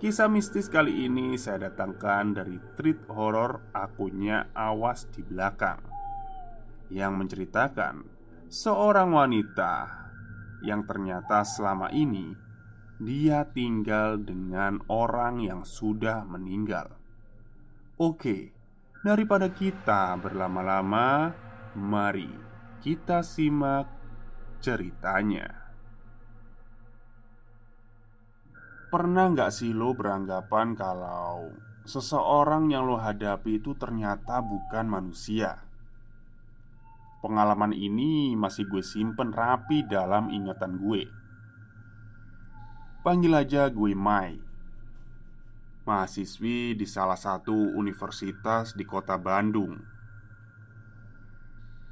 Kisah mistis kali ini saya datangkan dari treat horror akunnya Awas di Belakang Yang menceritakan seorang wanita yang ternyata selama ini dia tinggal dengan orang yang sudah meninggal. Oke, daripada kita berlama-lama, mari kita simak ceritanya. Pernah nggak sih lo beranggapan kalau seseorang yang lo hadapi itu ternyata bukan manusia? Pengalaman ini masih gue simpen rapi dalam ingatan gue. Panggil aja gue Mai, mahasiswi di salah satu universitas di kota Bandung.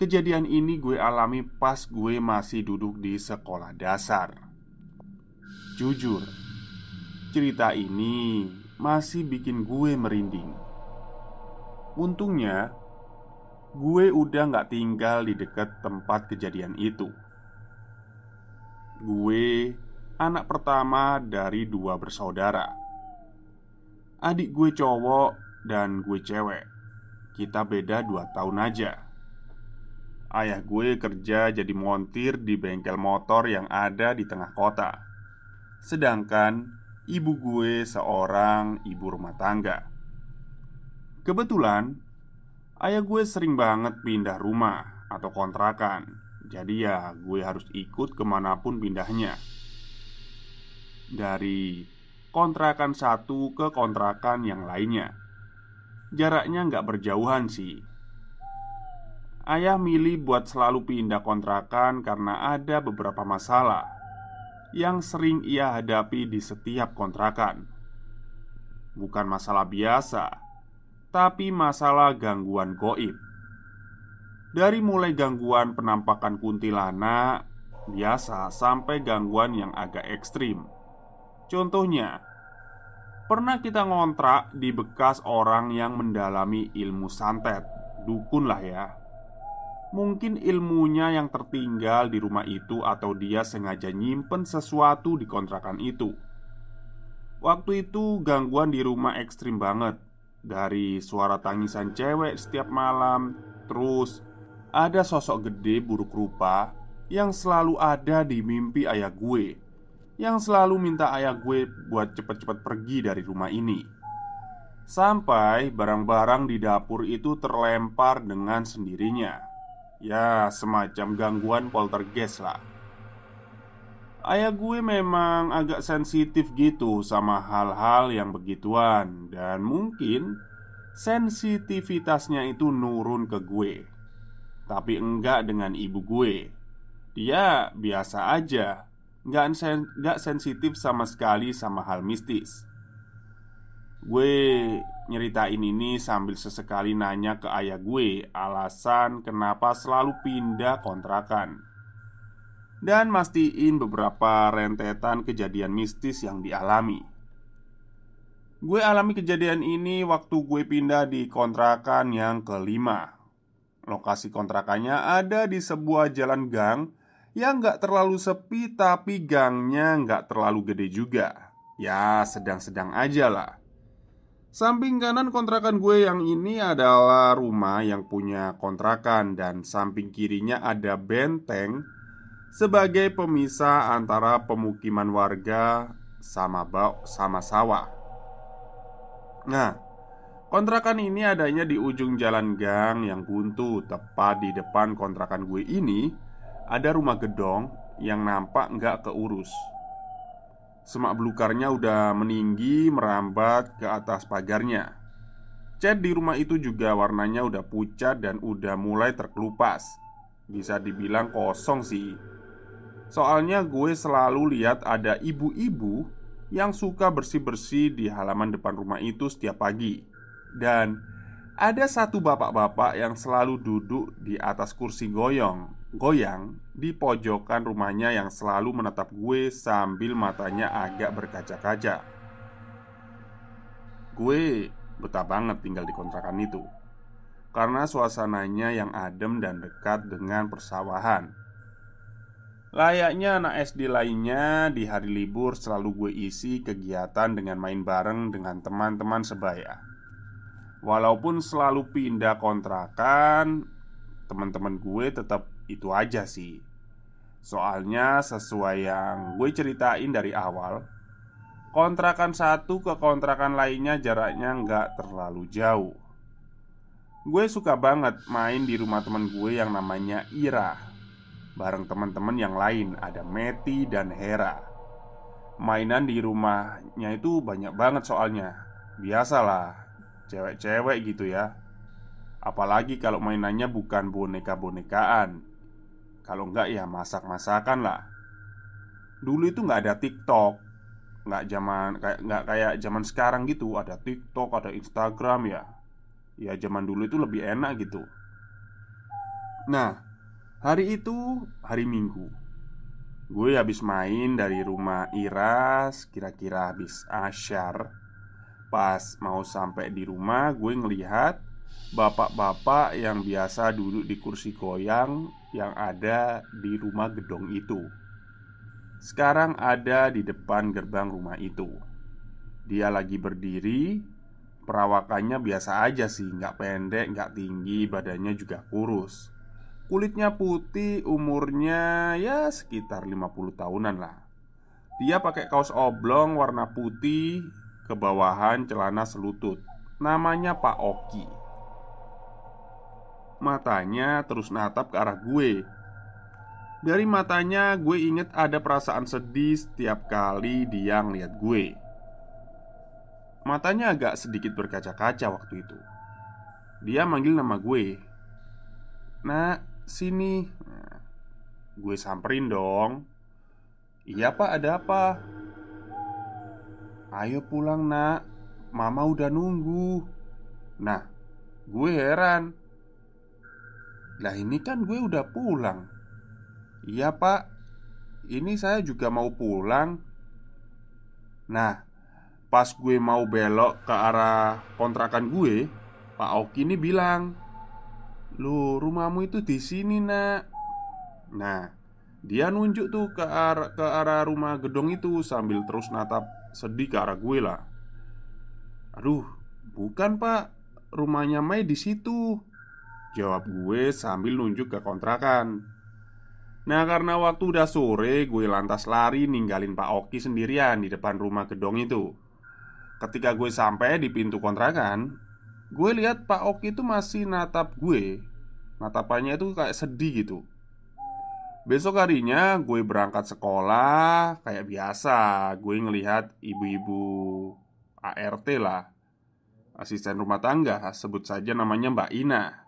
Kejadian ini gue alami pas gue masih duduk di sekolah dasar. Jujur, Cerita ini masih bikin gue merinding. Untungnya, gue udah gak tinggal di dekat tempat kejadian itu. Gue anak pertama dari dua bersaudara. Adik gue cowok dan gue cewek. Kita beda dua tahun aja. Ayah gue kerja jadi montir di bengkel motor yang ada di tengah kota. Sedangkan ibu gue seorang ibu rumah tangga. Kebetulan, ayah gue sering banget pindah rumah atau kontrakan, jadi ya gue harus ikut ke mana pun pindahnya. Dari kontrakan satu ke kontrakan yang lainnya, jaraknya nggak berjauhan sih. Ayah milih buat selalu pindah kontrakan karena ada beberapa masalah yang sering ia hadapi di setiap kontrakan. Bukan masalah biasa, tapi masalah gangguan goib. Dari mulai gangguan penampakan kuntilanak biasa sampai gangguan yang agak ekstrim. Contohnya, pernah kita ngontrak di bekas orang yang mendalami ilmu santet, dukun lah ya. Mungkin ilmunya yang tertinggal di rumah itu Atau dia sengaja nyimpen sesuatu di kontrakan itu. Waktu itu gangguan di rumah ekstrim banget. Dari suara tangisan cewek setiap malam Terus ada sosok gede buruk rupa Yang selalu ada di mimpi ayah gue Yang selalu minta ayah gue buat cepet-cepet pergi dari rumah ini. Sampai barang-barang di dapur itu terlempar dengan sendirinya Ya, semacam gangguan poltergeist lah. Ayah gue memang agak sensitif gitu sama hal-hal yang begituan. Dan mungkin sensitivitasnya itu nurun ke gue. Tapi enggak dengan ibu gue. Dia biasa aja. Nggak, sen sensitif sama sekali sama hal mistis Gue nyeritain ini sambil sesekali nanya ke ayah gue alasan kenapa selalu pindah kontrakan. Dan mastiin beberapa rentetan kejadian mistis yang dialami. Gue alami kejadian ini waktu gue pindah di kontrakan yang kelima. Lokasi kontrakannya ada di sebuah jalan gang Yang gak terlalu sepi tapi gangnya gak terlalu gede juga. Ya sedang-sedang aja lah Samping kanan kontrakan gue yang ini adalah rumah yang punya kontrakan Dan samping kirinya ada benteng Sebagai pemisah antara pemukiman warga sama bau sama sawah. Nah, kontrakan ini adanya di ujung jalan gang yang buntu. Tepat di depan kontrakan gue ini Ada rumah gedong yang nampak nggak keurus Semak belukarnya udah meninggi merambat ke atas pagarnya. Cat di rumah itu juga warnanya udah pucat dan udah mulai terkelupas. Bisa dibilang kosong sih. Soalnya gue selalu lihat ada ibu-ibu yang suka bersih-bersih di halaman depan rumah itu setiap pagi. Dan ada satu bapak-bapak yang selalu duduk di atas kursi goyong Goyang di pojokan rumahnya yang selalu menatap gue sambil matanya agak berkaca-kaca Gue betah banget tinggal di kontrakan itu Karena suasananya yang adem dan dekat dengan persawahan Layaknya anak SD lainnya, di hari libur selalu gue isi kegiatan dengan main bareng dengan teman-teman sebaya. Walaupun selalu pindah kontrakan, teman-teman gue tetap itu aja sih. Soalnya sesuai yang gue ceritain dari awal, kontrakan satu ke kontrakan lainnya jaraknya nggak terlalu jauh. Gue suka banget main di rumah temen gue yang namanya Ira bareng teman-teman yang lain ada Meti dan Hera. Mainan di rumahnya itu banyak banget soalnya. Biasalah, cewek-cewek gitu ya. Apalagi kalau mainannya bukan boneka-bonekaan. Kalau enggak ya masak-masakan lah. Dulu itu nggak ada TikTok, nggak zaman kayak nggak kayak zaman sekarang gitu. Ada TikTok, ada Instagram ya. Ya zaman dulu itu lebih enak gitu. Nah, Hari itu hari Minggu Gue habis main dari rumah Iras Kira-kira habis asyar Pas mau sampai di rumah Gue ngelihat Bapak-bapak yang biasa duduk di kursi goyang Yang ada di rumah gedong itu. Sekarang ada di depan gerbang rumah itu. Dia lagi berdiri Perawakannya biasa aja sih Nggak pendek, nggak tinggi Badannya juga kurus. Kulitnya putih, umurnya ya sekitar 50 tahunan lah. Dia pakai kaos oblong warna putih Kebawahan celana selutut. Namanya Pak Oki Matanya terus natap ke arah gue. Dari matanya gue inget ada perasaan sedih setiap kali dia ngeliat gue. Matanya agak sedikit berkaca-kaca waktu itu. Dia manggil nama gue. Nak, sini. Nah, Gue samperin dong. Iya pak ada apa? Ayo pulang nak. Mama udah nunggu. Nah gue heran Lah ini kan gue udah pulang. Iya pak. Ini saya juga mau pulang. Nah Pas gue mau belok ke arah kontrakan gue Pak Oki ini bilang Lu rumahmu itu di sini nak. Nah Dia nunjuk tuh ke arah, ke arah rumah gedung itu Sambil terus natap sedih ke arah gue lah. Aduh Bukan pak. Rumahnya Mei di situ Jawab gue sambil nunjuk ke kontrakan. Nah karena waktu udah sore Gue lantas lari ninggalin Pak Oki sendirian Di depan rumah gedong itu. Ketika gue sampai di pintu kontrakan Gue lihat Pak Oki itu masih natap gue. Natapannya itu kayak sedih gitu. Besok harinya gue berangkat sekolah Kayak biasa. Gue ngelihat ibu-ibu ART lah. Asisten rumah tangga Sebut saja namanya Mbak Ina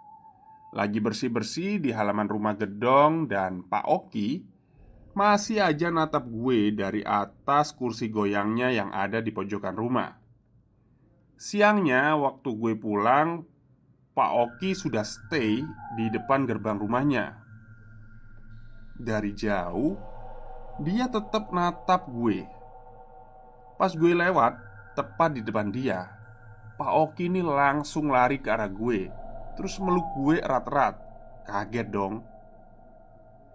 Lagi bersih-bersih di halaman rumah gedong Dan Pak Oki Masih aja natap gue dari atas kursi goyangnya yang ada di pojokan rumah. Siangnya waktu gue pulang Pak Oki sudah stay di depan gerbang rumahnya. Dari jauh Dia tetap natap gue. Pas gue lewat Tepat di depan dia Pak Oki ini langsung lari ke arah gue Terus meluk gue erat-erat. Kaget dong.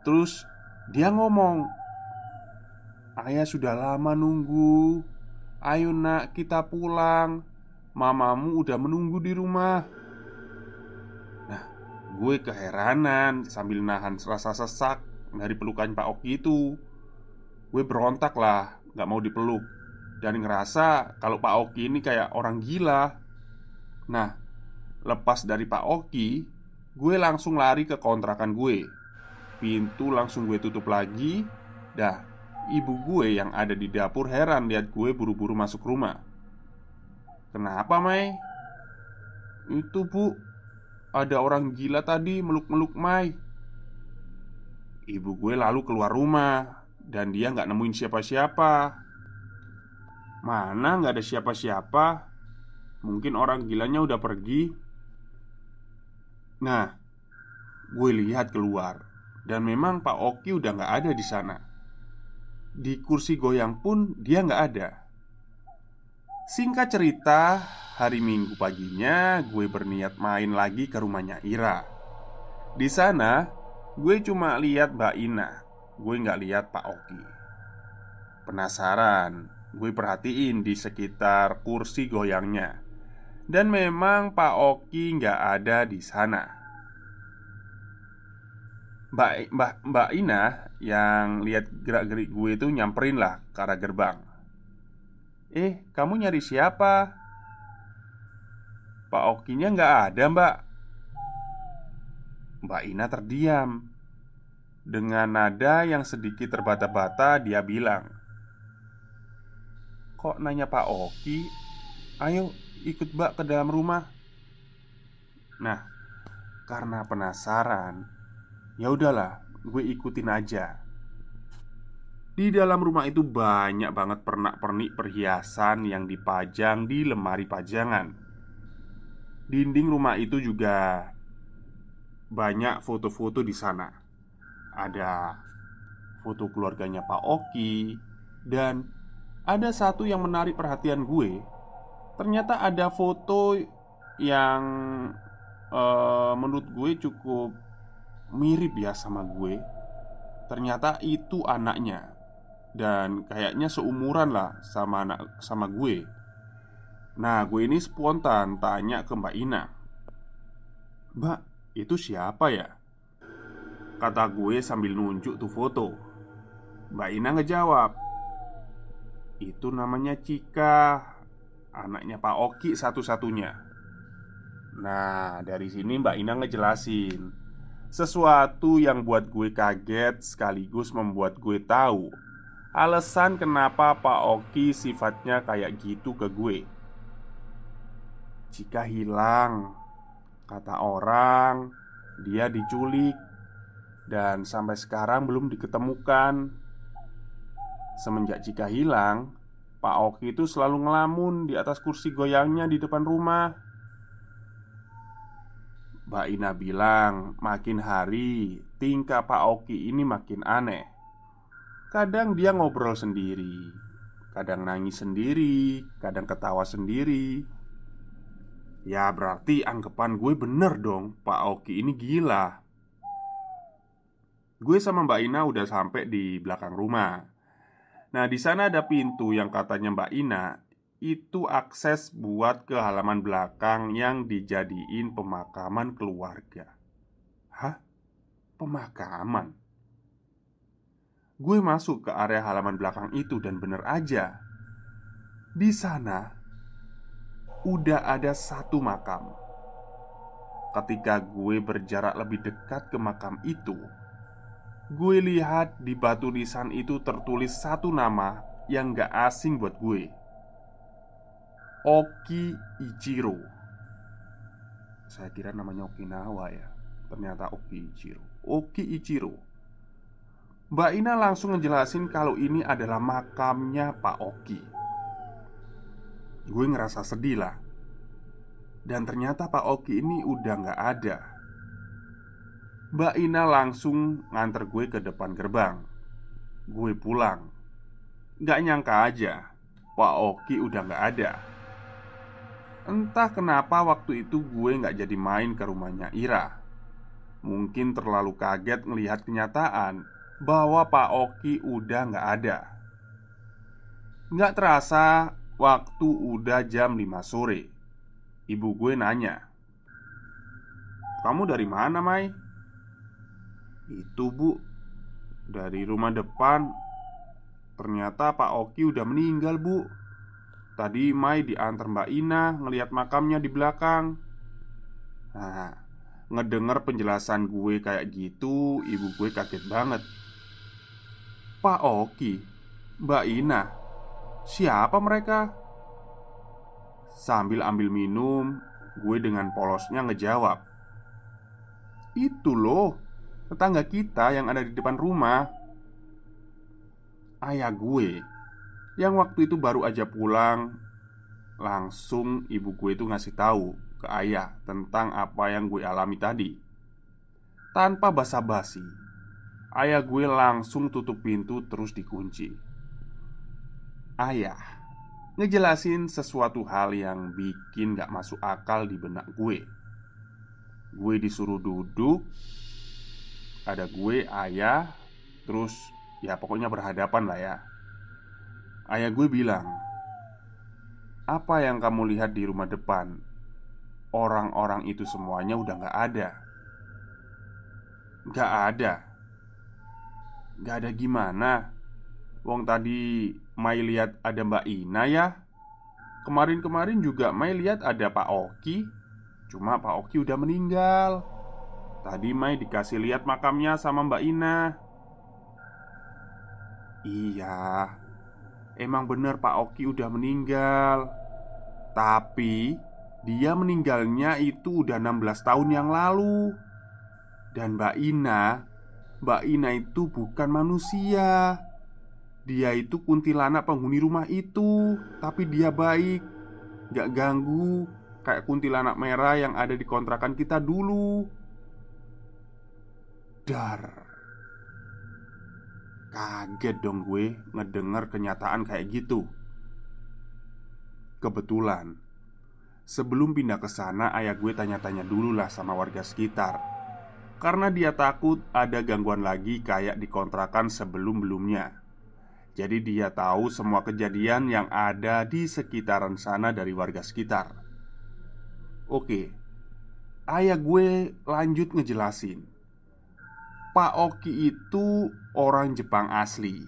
Terus dia ngomong Ayah sudah lama nunggu. Ayo nak kita pulang. Mamamu udah menunggu di rumah. Nah, gue keheranan sambil nahan rasa sesak dari pelukan Pak Oki itu. Gue berontak lah, gak mau dipeluk. Dan ngerasa kalau Pak Oki ini kayak orang gila. Nah, lepas dari Pak Oki Gue langsung lari ke kontrakan gue Pintu langsung gue tutup lagi Dah, ibu gue yang ada di dapur heran lihat gue buru-buru masuk rumah Kenapa, Mai? Itu, Bu. Ada orang gila tadi meluk-meluk Mai. Ibu gue lalu keluar rumah dan dia nggak nemuin siapa-siapa. Mana nggak ada siapa-siapa? Mungkin orang gilanya udah pergi Nah Gue lihat keluar Dan memang Pak Oki udah gak ada di sana. Di kursi goyang pun dia gak ada. Singkat cerita Hari Minggu paginya gue berniat main lagi ke rumahnya Ira. Di sana gue cuma lihat Mbak Ina. Gue nggak lihat Pak Oki. Penasaran Gue perhatiin di sekitar kursi goyangnya Dan memang Pak Oki nggak ada di sana Mbak, Mbak, Mbak Ina yang lihat gerak-gerik gue itu nyamperin lah ke arah gerbang Eh, kamu nyari siapa? Pak Okinya nggak ada mbak Mbak Ina terdiam Dengan nada yang sedikit terbata-bata dia bilang Kok nanya Pak Oki? Ayo ikut Mbak ke dalam rumah. Nah, karena penasaran, ya udahlah, gue ikutin aja. Di dalam rumah itu banyak banget pernak-pernik perhiasan yang dipajang di lemari pajangan. Dinding rumah itu juga banyak foto-foto di sana. Ada foto keluarganya Pak Oki dan ada satu yang menarik perhatian gue. Ternyata ada foto yang uh, menurut gue cukup mirip ya sama gue. Ternyata itu anaknya dan kayaknya seumuran lah sama anak sama gue. Nah, gue ini spontan tanya ke Mbak Ina. "Mbak, itu siapa ya?" Kata gue sambil nunjuk tuh foto. Mbak Ina ngejawab, itu namanya Cika Anaknya Pak Oki satu-satunya. Nah dari sini Mbak Ina ngejelasin Sesuatu yang buat gue kaget sekaligus membuat gue tahu Alasan kenapa Pak Oki sifatnya kayak gitu ke gue. Jika hilang Kata orang Dia diculik Dan sampai sekarang belum diketemukan. Semenjak Jika hilang, Pak Oki itu selalu ngelamun di atas kursi goyangnya di depan rumah. Mbak Ina bilang, makin hari tingkah Pak Oki ini makin aneh. Kadang dia ngobrol sendiri, kadang nangis sendiri, kadang ketawa sendiri. Ya berarti anggapan gue bener dong Pak Oki ini gila Gue sama Mbak Ina udah sampai di belakang rumah Nah, di sana ada pintu yang katanya Mbak Ina itu akses buat ke halaman belakang yang dijadiin pemakaman keluarga. Hah? Pemakaman? Gue masuk ke area halaman belakang itu dan bener aja Di sana Udah ada satu makam Ketika gue berjarak lebih dekat ke makam itu Gue lihat di batu nisan itu tertulis satu nama yang gak asing buat gue. Oki Ichiro. Saya kira namanya Okinawa ya. Ternyata Oki Ichiro. Oki Ichiro. Mbak Ina langsung ngejelasin kalau ini adalah makamnya Pak Oki. Gue ngerasa sedih lah. Dan ternyata Pak Oki ini udah gak ada Mbak Ina langsung nganter gue ke depan gerbang. Gue pulang. Gak nyangka aja Pak Oki udah gak ada. Entah kenapa waktu itu gue gak jadi main ke rumahnya Ira. Mungkin terlalu kaget ngelihat kenyataan Bahwa Pak Oki udah gak ada. Gak terasa waktu udah jam 5 sore. Ibu gue nanya Kamu dari mana Mai? Itu bu. Dari rumah depan Ternyata Pak Oki udah meninggal bu. Tadi Mai diantar Mbak Ina ngelihat makamnya di belakang. Nah Ngedenger penjelasan gue kayak gitu Ibu gue kaget banget. Pak Oki Mbak Ina Siapa mereka? Sambil ambil minum Gue dengan polosnya ngejawab. Itu loh Tetangga kita yang ada di depan rumah Ayah gue Yang waktu itu baru aja pulang langsung ibu gue itu ngasih tahu ke ayah tentang apa yang gue alami tadi. Tanpa basa-basi, ayah gue langsung tutup pintu terus dikunci. Ayah ngejelasin sesuatu hal yang bikin gak masuk akal di benak gue. Gue disuruh duduk, ada gue, ayah, terus ya pokoknya berhadapan lah ya. Ayah gue bilang, "Apa yang kamu lihat di rumah depan? Orang-orang itu semuanya udah gak ada." Gak ada. Gak ada gimana? Wong tadi Mai lihat ada Mbak Ina ya. Kemarin-kemarin juga Mai lihat ada Pak Oki. Cuma Pak Oki udah meninggal. Tadi Mai dikasih lihat makamnya sama Mbak Ina. Iya, Emang bener Pak Oki udah meninggal. Tapi Dia meninggalnya itu udah 16 tahun yang lalu. Dan Mbak Ina Mbak Ina itu bukan manusia. Dia itu kuntilanak penghuni rumah itu Tapi dia baik. Gak ganggu Kayak kuntilanak merah yang ada di kontrakan kita dulu Dar. Kaget dong gue ngedenger kenyataan kayak gitu. Kebetulan Sebelum pindah ke sana, ayah gue tanya-tanya dulu lah sama warga sekitar. Karena dia takut ada gangguan lagi kayak dikontrakan sebelum-belumnya. Jadi dia tahu semua kejadian yang ada di sekitaran sana dari warga sekitar. Oke Ayah gue lanjut ngejelasin Pak Oki itu orang Jepang asli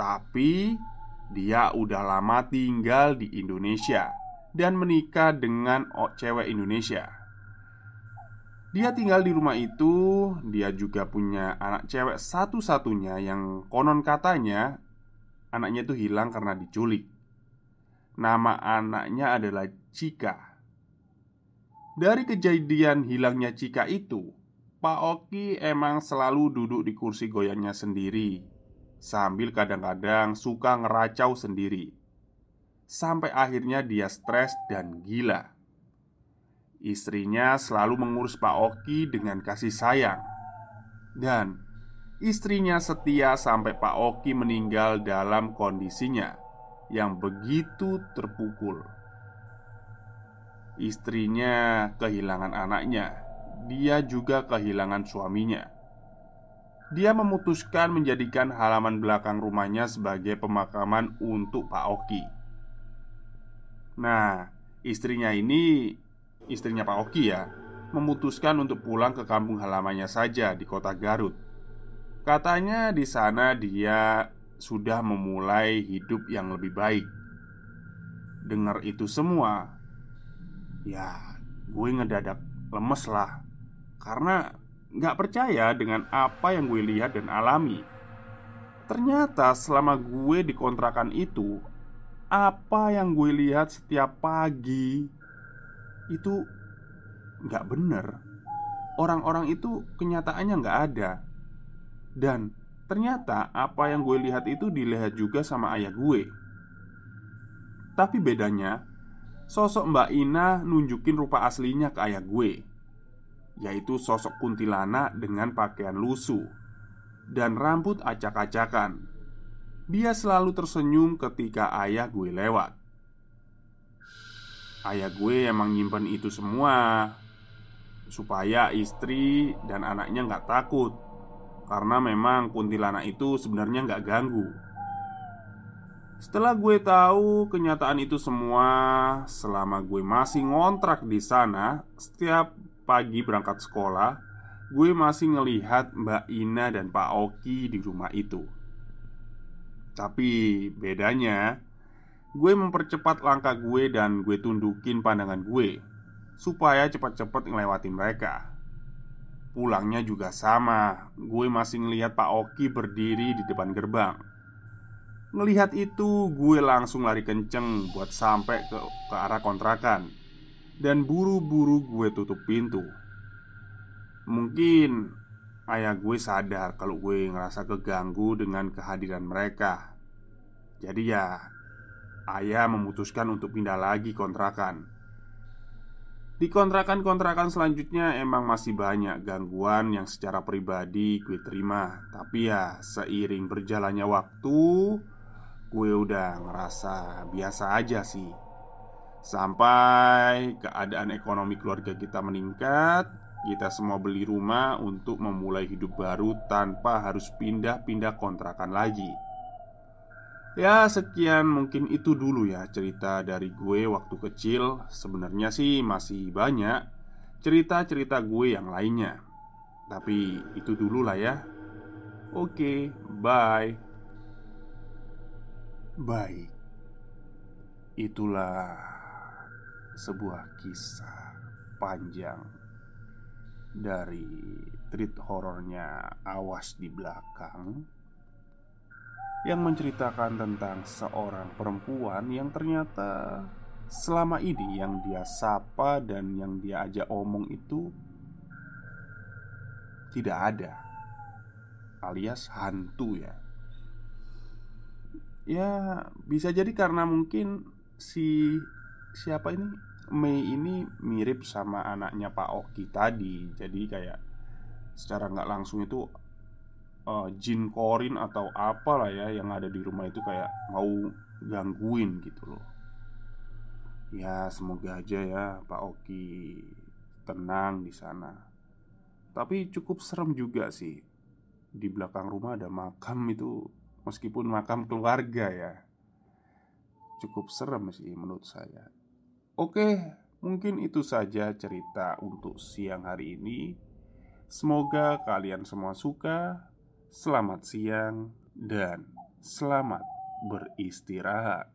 Tapi dia udah lama tinggal di Indonesia Dan menikah dengan cewek Indonesia. Dia tinggal di rumah itu Dia juga punya anak cewek satu-satunya Yang konon katanya Anaknya itu hilang karena diculik. Nama anaknya adalah Cika Dari kejadian hilangnya Cika itu Pak Oki emang selalu duduk di kursi goyangnya sendiri Sambil kadang-kadang suka ngeracau sendiri. Sampai akhirnya dia stres dan gila. Istrinya selalu mengurus Pak Oki dengan kasih sayang. Dan istrinya setia sampai Pak Oki meninggal dalam kondisinya Yang begitu terpukul. Istrinya kehilangan anaknya dia juga kehilangan suaminya. Dia memutuskan menjadikan halaman belakang rumahnya sebagai pemakaman untuk Pak Oki. Nah, istrinya ini, istrinya Pak Oki ya, memutuskan untuk pulang ke kampung halamannya saja di kota Garut. Katanya di sana dia sudah memulai hidup yang lebih baik. Dengar itu semua, ya gue ngedadak lemes lah karena nggak percaya dengan apa yang gue lihat dan alami. Ternyata selama gue di kontrakan itu Apa yang gue lihat setiap pagi Itu nggak bener. Orang-orang itu kenyataannya nggak ada. Dan ternyata apa yang gue lihat itu dilihat juga sama ayah gue. Tapi bedanya Sosok Mbak Ina nunjukin rupa aslinya ke ayah gue yaitu sosok kuntilanak dengan pakaian lusuh dan rambut acak-acakan. Dia selalu tersenyum ketika ayah gue lewat. Ayah gue emang nyimpen itu semua supaya istri dan anaknya nggak takut karena memang kuntilanak itu sebenarnya nggak ganggu. Setelah gue tahu kenyataan itu semua, selama gue masih ngontrak di sana, setiap pagi berangkat sekolah, gue masih ngelihat Mbak Ina dan Pak Oki di rumah itu. Tapi bedanya, gue mempercepat langkah gue dan gue tundukin pandangan gue supaya cepat-cepat ngelewatin mereka. Pulangnya juga sama, gue masih ngelihat Pak Oki berdiri di depan gerbang. Ngelihat itu, gue langsung lari kenceng buat sampai ke, ke arah kontrakan dan buru-buru gue tutup pintu. Mungkin ayah gue sadar kalau gue ngerasa keganggu dengan kehadiran mereka. Jadi ya, ayah memutuskan untuk pindah lagi kontrakan. Di kontrakan-kontrakan selanjutnya emang masih banyak gangguan yang secara pribadi gue terima Tapi ya seiring berjalannya waktu Gue udah ngerasa biasa aja sih Sampai keadaan ekonomi keluarga kita meningkat Kita semua beli rumah untuk memulai hidup baru tanpa harus pindah-pindah kontrakan lagi. Ya sekian mungkin itu dulu ya cerita dari gue waktu kecil. Sebenarnya sih masih banyak cerita-cerita gue yang lainnya. Tapi itu dulu lah ya. Oke, bye. Baik Itulah sebuah kisah panjang Dari treat horornya Awas di belakang yang menceritakan tentang seorang perempuan yang ternyata selama ini yang dia sapa dan yang dia ajak omong itu tidak ada, alias hantu ya. Ya, bisa jadi karena mungkin si siapa ini Mei ini mirip sama anaknya Pak Oki tadi, jadi kayak secara nggak langsung itu uh, jin korin atau apalah ya yang ada di rumah itu kayak mau gangguin gitu loh. Ya semoga aja ya Pak Oki tenang di sana. Tapi cukup serem juga sih. Di belakang rumah ada makam itu meskipun makam keluarga ya. Cukup serem sih menurut saya. Oke, mungkin itu saja cerita untuk siang hari ini. Semoga kalian semua suka Selamat siang dan selamat beristirahat.